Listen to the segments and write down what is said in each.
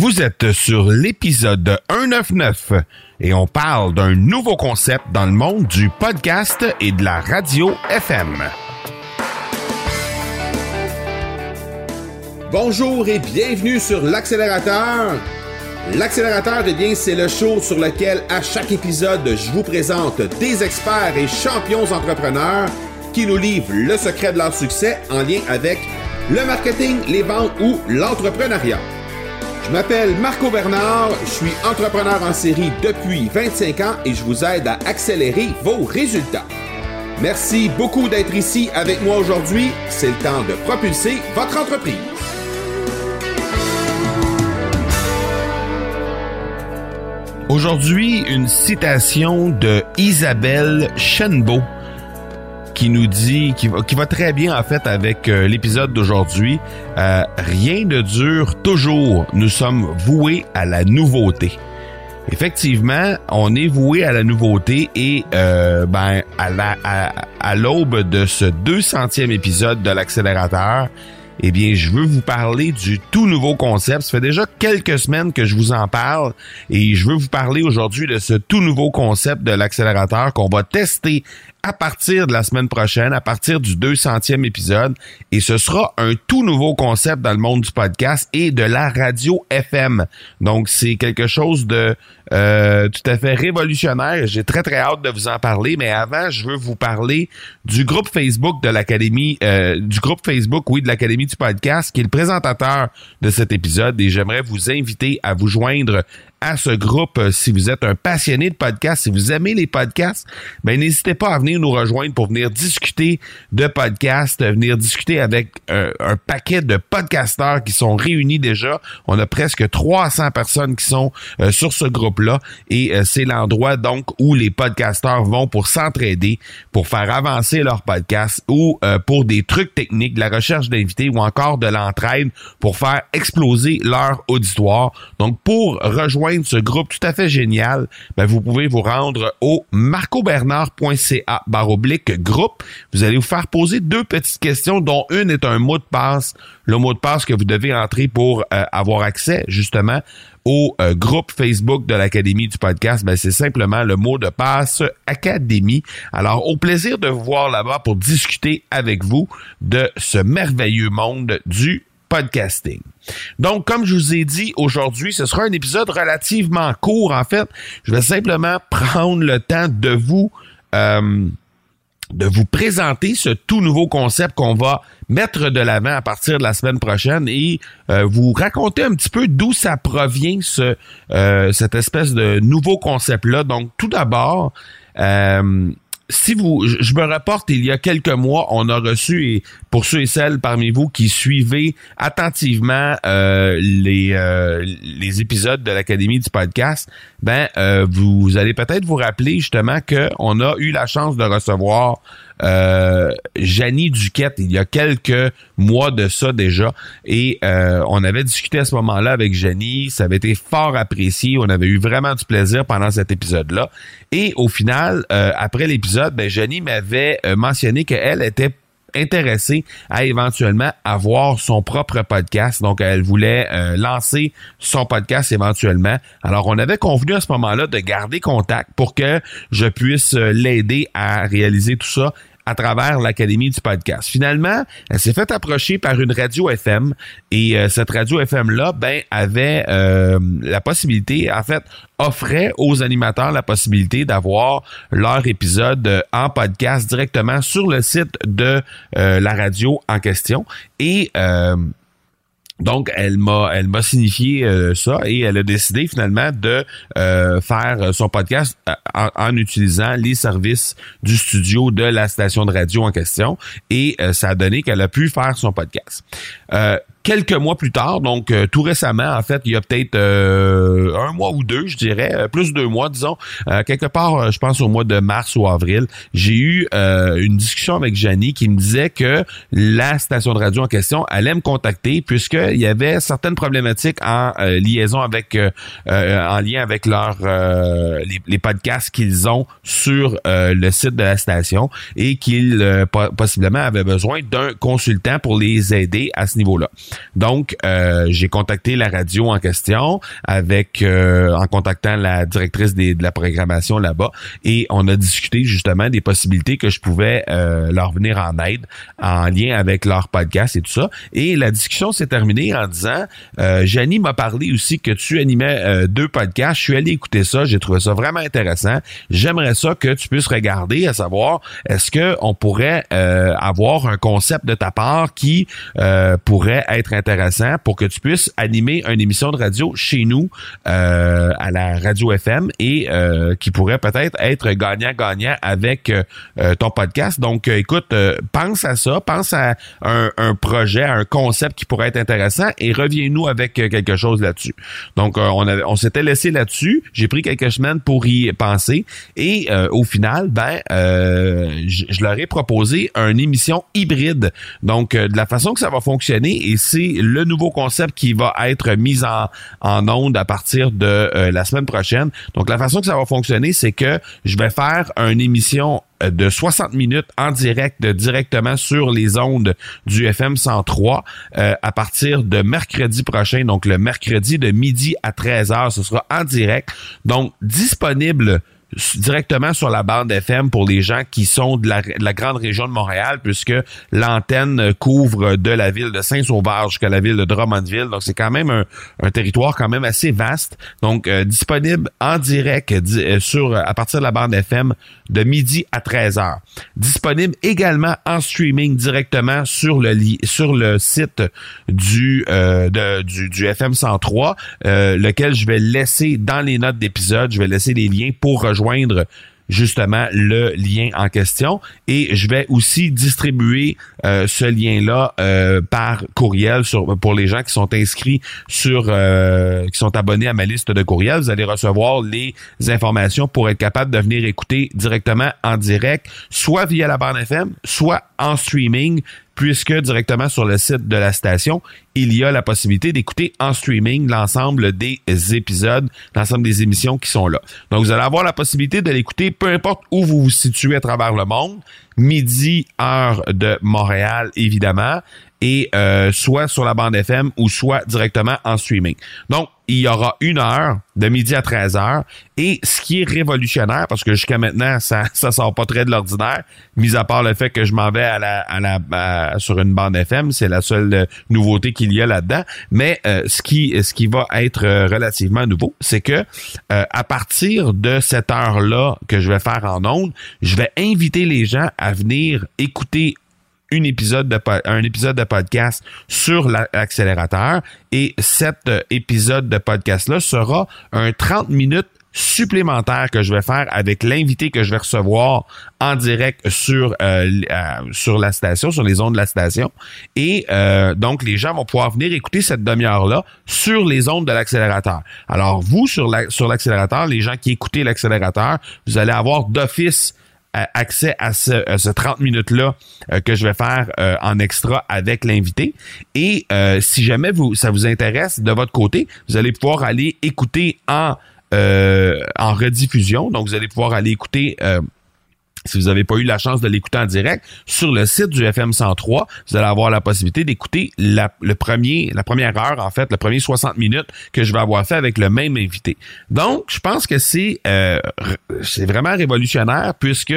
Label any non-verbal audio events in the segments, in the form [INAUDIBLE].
Vous êtes sur l'épisode 199 et on parle d'un nouveau concept dans le monde du podcast et de la radio FM. Bonjour et bienvenue sur l'accélérateur. L'accélérateur, eh bien, c'est le show sur lequel à chaque épisode, je vous présente des experts et champions entrepreneurs qui nous livrent le secret de leur succès en lien avec le marketing, les ventes ou l'entrepreneuriat. Je m'appelle Marco Bernard, je suis entrepreneur en série depuis 25 ans et je vous aide à accélérer vos résultats. Merci beaucoup d'être ici avec moi aujourd'hui. C'est le temps de propulser votre entreprise. Aujourd'hui, une citation de Isabelle Chenbeau qui nous dit, qui va, très bien en fait avec euh, l'épisode d'aujourd'hui. Euh, rien ne dure toujours. Nous sommes voués à la nouveauté. Effectivement, on est voué à la nouveauté et euh, ben à l'aube de ce 200e épisode de l'accélérateur, eh bien, je veux vous parler du tout nouveau concept. Ça fait déjà quelques semaines que je vous en parle et je veux vous parler aujourd'hui de ce tout nouveau concept de l'accélérateur qu'on va tester à partir de la semaine prochaine, à partir du 200e épisode. Et ce sera un tout nouveau concept dans le monde du podcast et de la radio FM. Donc, c'est quelque chose de euh, tout à fait révolutionnaire. J'ai très, très hâte de vous en parler. Mais avant, je veux vous parler du groupe Facebook de l'Académie, euh, du groupe Facebook, oui, de l'Académie podcast, qui est le présentateur de cet épisode. Et j'aimerais vous inviter à vous joindre à ce groupe euh, si vous êtes un passionné de podcast, si vous aimez les podcasts, ben n'hésitez pas à venir nous rejoindre pour venir discuter de podcasts, venir discuter avec euh, un paquet de podcasteurs qui sont réunis déjà. On a presque 300 personnes qui sont euh, sur ce groupe-là et c'est l'endroit donc où les podcasteurs vont pour s'entraider, pour faire avancer leur podcast ou pour des trucs techniques, de la recherche d'invités ou encore de l'entraide pour faire exploser leur auditoire. Donc pour rejoindre ce groupe tout à fait génial, ben, vous pouvez vous rendre au marcobernard.ca baroblique groupe. Vous allez vous faire poser deux petites questions, dont une est un mot de passe, le mot de passe que vous devez entrer pour euh, avoir accès justement au euh, groupe Facebook de l'Académie du podcast, ben, c'est simplement le mot de passe Académie. Alors, au plaisir de vous voir là-bas pour discuter avec vous de ce merveilleux monde du podcasting. Donc, comme je vous ai dit aujourd'hui, ce sera un épisode relativement court. En fait, je vais simplement [LAUGHS] prendre le temps de vous euh, de vous présenter ce tout nouveau concept qu'on va mettre de l'avant à partir de la semaine prochaine et euh, vous raconter un petit peu d'où ça provient ce euh, cette espèce de nouveau concept là. Donc, tout d'abord si vous, je me rapporte, il y a quelques mois, on a reçu, et pour ceux et celles parmi vous qui suivez attentivement euh, les, euh, les épisodes de l'Académie du podcast, ben euh, vous allez peut-être vous rappeler justement qu'on a eu la chance de recevoir euh, Janie Duquette il y a quelques mois de ça déjà. Et euh, on avait discuté à ce moment-là avec Janie. Ça avait été fort apprécié. On avait eu vraiment du plaisir pendant cet épisode-là. Et au final, euh, après l'épisode, ben, Janie m'avait euh, mentionné qu'elle était intéressée à éventuellement avoir son propre podcast. Donc, elle voulait lancer son podcast éventuellement. Alors, on avait convenu à ce moment-là de garder contact pour que je puisse l'aider à réaliser tout ça à travers l'Académie du podcast. Finalement, elle s'est fait approcher par une radio FM et euh, cette radio FM-là, ben, avait euh, la possibilité, en fait, offrait aux animateurs la possibilité d'avoir leur épisode euh, en podcast directement sur le site de la radio en question. Et donc, elle m'a, elle m'a signifié euh, ça et elle a décidé finalement de euh, faire son podcast euh, en, utilisant les services du studio de la station de radio en question et ça a donné qu'elle a pu faire son podcast quelques mois plus tard, donc euh, tout récemment, en fait, il y a peut-être euh, un mois ou deux, je dirais, euh, plus de deux mois, disons, quelque part, je pense au mois de mars ou avril, j'ai eu une discussion avec Janie qui me disait que la station de radio en question allait me contacter puisqu'il y avait certaines problématiques en liaison avec, en lien avec leur les, podcasts qu'ils ont sur le site de la station et qu'ils possiblement avaient besoin d'un consultant pour les aider à ce niveau-là. Donc, euh, j'ai contacté la radio en question avec euh, en contactant la directrice de la programmation là-bas et on a discuté justement des possibilités que je pouvais euh, leur venir en aide en lien avec leur podcast et tout ça. Et la discussion s'est terminée en disant, euh, Janie m'a parlé aussi que tu animais deux podcasts. Je suis allé écouter ça, j'ai trouvé ça vraiment intéressant. J'aimerais ça que tu puisses regarder, à savoir, est-ce que on pourrait avoir un concept de ta part qui pourrait être intéressant pour que tu puisses animer une émission de radio chez nous euh, à la radio FM et euh, qui pourrait peut-être être gagnant-gagnant avec euh, ton podcast. Donc, écoute, pense à ça, pense à un, projet, un concept qui pourrait être intéressant et reviens-nous avec quelque chose là-dessus. Donc, on, s'était laissé là-dessus. J'ai pris quelques semaines pour y penser et au final, ben, je, je leur ai proposé une émission hybride. Donc, de la façon que ça va fonctionner et c'est le nouveau concept qui va être mis en, en onde à partir de euh, la semaine prochaine. Donc, la façon que ça va fonctionner, c'est que je vais faire une émission euh, de 60 minutes en direct directement sur les ondes du FM 103 euh, à partir de mercredi prochain donc le mercredi de midi à 13h ce sera en direct donc disponible directement sur la bande FM pour les gens qui sont de la, grande région de Montréal, puisque l'antenne couvre de la ville de Saint-Sauveur jusqu'à la ville de Drummondville. Donc, c'est quand même un, territoire quand même assez vaste. Donc, euh, disponible en direct euh, sur à partir de la bande FM de midi à 13h. Disponible également en streaming directement sur le sur le site du, euh, du, du FM 103, lequel je vais laisser dans les notes d'épisode. Je vais laisser les liens pour rejoindre joindre justement le lien en question et je vais aussi distribuer euh, ce lien-là euh, par courriel pour les gens qui sont inscrits sur euh, qui sont abonnés à ma liste de courriels. Vous allez recevoir les informations pour être capable de venir écouter directement en direct, soit via la bande FM, soit en streaming puisque directement sur le site de la station, il y a la possibilité d'écouter en streaming l'ensemble des épisodes, l'ensemble des émissions qui sont là. Donc, vous allez avoir la possibilité de l'écouter peu importe où vous vous situez à travers le monde, midi, heure de Montréal, évidemment, et euh, soit sur la bande FM ou soit directement en streaming. Donc, il y aura une heure de midi à 13 heures. Et ce qui est révolutionnaire, parce que jusqu'à maintenant, ça [LAUGHS] ça sort pas très de l'ordinaire, mis à part le fait que je m'en vais à sur une bande FM, c'est la seule euh, nouveauté qu'il y a là-dedans. Mais euh, ce qui ce qui va être euh, relativement nouveau, c'est que à partir de cette heure-là que je vais faire en ondes, je vais inviter les gens à venir écouter un épisode de, un épisode de podcast sur l'accélérateur et cet euh, épisode de podcast-là sera un 30 minutes supplémentaire que je vais faire avec l'invité que je vais recevoir en direct sur euh, euh, sur la station, sur les ondes de la station. Et donc, les gens vont pouvoir venir écouter cette demi-heure-là sur les ondes de l'accélérateur. Alors, vous, sur l'accélérateur, les gens qui écoutez l'accélérateur, vous allez avoir d'office accès à ce, 30 minutes-là euh, que je vais faire euh, en extra avec l'invité. Et euh, si jamais vous, ça vous intéresse de votre côté, vous allez pouvoir aller écouter en, en rediffusion. Donc, vous allez pouvoir aller écouter si vous n'avez pas eu la chance de l'écouter en direct, sur le site du FM 103, vous allez avoir la possibilité d'écouter la, le premier, la première heure, en fait, le premier 60 minutes que je vais avoir fait avec le même invité. Donc, je pense que c'est euh, c'est vraiment révolutionnaire puisque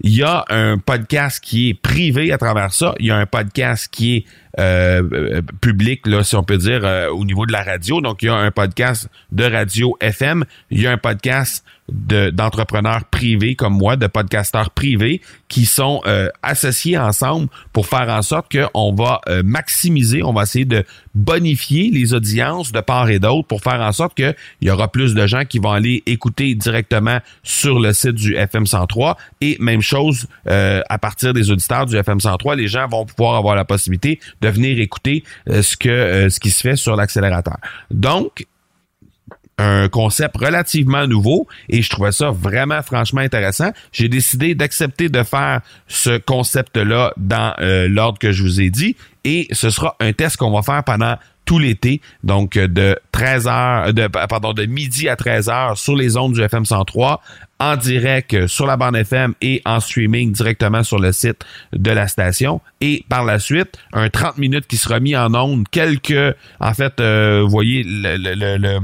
il y a un podcast qui est privé à travers ça, il y a un podcast qui est euh, euh, public, là, si on peut dire, au niveau de la radio. Donc, il y a un podcast de radio FM, il y a un podcast d'entrepreneurs privés comme moi, de podcasteurs privés qui sont euh, associés ensemble pour faire en sorte qu'on va euh, maximiser, on va essayer de bonifier les audiences de part et d'autre pour faire en sorte qu'il y aura plus de gens qui vont aller écouter directement sur le site du FM 103 et même chose euh, à partir des auditeurs du FM 103, les gens vont pouvoir avoir la possibilité de venir écouter ce que ce qui se fait sur l'accélérateur. Donc un concept relativement nouveau et je trouvais ça vraiment franchement intéressant. J'ai décidé d'accepter de faire ce concept-là dans euh, l'ordre que je vous ai dit et ce sera un test qu'on va faire pendant tout l'été, donc de 13 heures, de, pardon, de midi à 13 heures sur les ondes du FM 103, en direct sur la bande FM et en streaming directement sur le site de la station. Et par la suite, un 30 minutes qui sera mis en ondes, quelques, en fait, euh, vous voyez, le,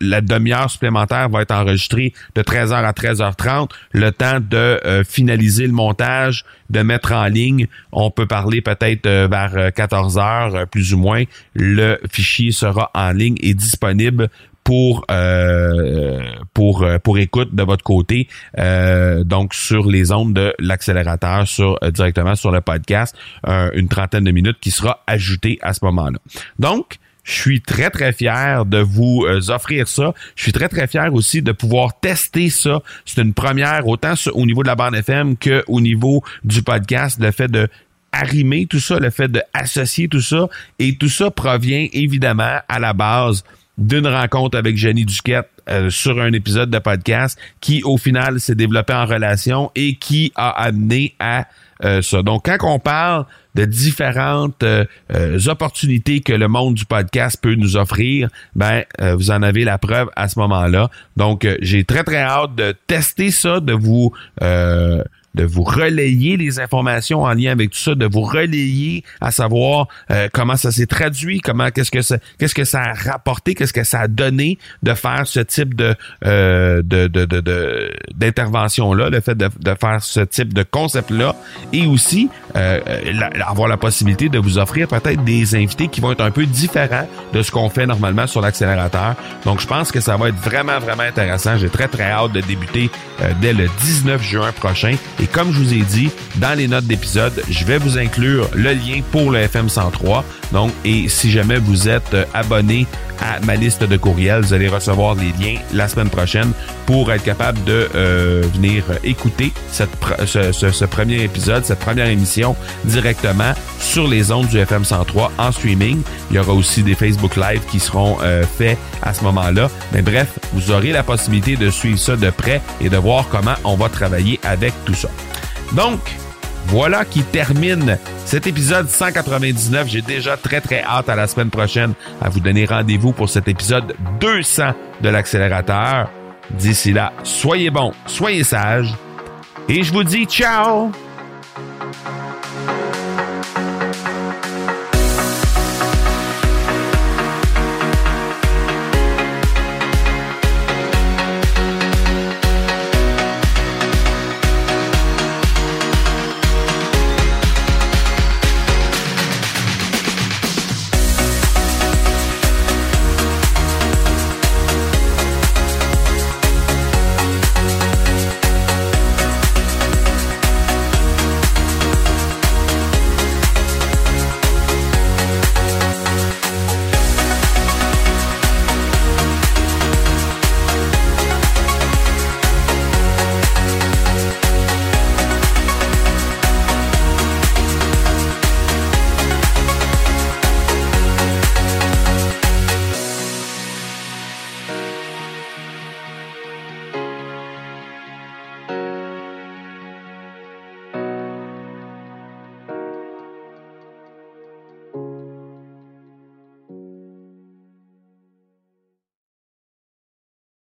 la demi-heure supplémentaire va être enregistrée de 13h à 13h30, le temps de euh, finaliser le montage, de mettre en ligne. On peut parler peut-être euh, vers 14h, plus ou moins. Le fichier sera en ligne et disponible pour euh, pour euh, pour écoute de votre côté euh, donc sur les ondes de l'accélérateur sur directement sur le podcast une trentaine de minutes qui sera ajoutée à ce moment-là donc je suis très, très fier de vous offrir ça. Je suis très, très fier aussi de pouvoir tester ça. C'est une première, autant au niveau de la bande FM qu'au niveau du podcast, le fait de arrimer tout ça, le fait d'associer tout ça. Et tout ça provient évidemment à la base d'une rencontre avec Jenny Duquette euh, sur un épisode de podcast qui, au final, s'est développé en relation et qui a amené à euh, ça. Donc, quand on parle de différentes euh, opportunités que le monde du podcast peut nous offrir, ben vous en avez la preuve à ce moment-là. Donc, j'ai très très hâte de tester ça, de vous de vous relayer les informations en lien avec tout ça, de vous relayer à savoir euh, comment ça s'est traduit, comment qu'est-ce que ça qu'est-ce que ça a rapporté, qu'est-ce que ça a donné de faire ce type de euh, de, de, de, d'intervention là, le fait de, de faire ce type de concept là, et aussi euh, avoir la possibilité de vous offrir peut-être des invités qui vont être un peu différents de ce qu'on fait normalement sur l'accélérateur. Donc je pense que ça va être vraiment vraiment intéressant. J'ai très très hâte de débuter dès le 19 juin prochain. Comme je vous ai dit, dans les notes d'épisode, je vais vous inclure le lien pour le FM 103. Donc, et si jamais vous êtes euh, abonné à ma liste de courriels, vous allez recevoir les liens la semaine prochaine pour être capable de euh, venir écouter ce, premier épisode, cette première émission directement sur les ondes du FM 103 en streaming. Il y aura aussi des Facebook Live qui seront euh, faits à ce moment-là. Mais bref, vous aurez la possibilité de suivre ça de près et de voir comment on va travailler avec tout ça. Donc, voilà qui termine cet épisode 199. J'ai déjà très très hâte à la semaine prochaine à vous donner rendez-vous pour cet épisode 200 de l'accélérateur. D'ici là, soyez bons, soyez sages et je vous dis ciao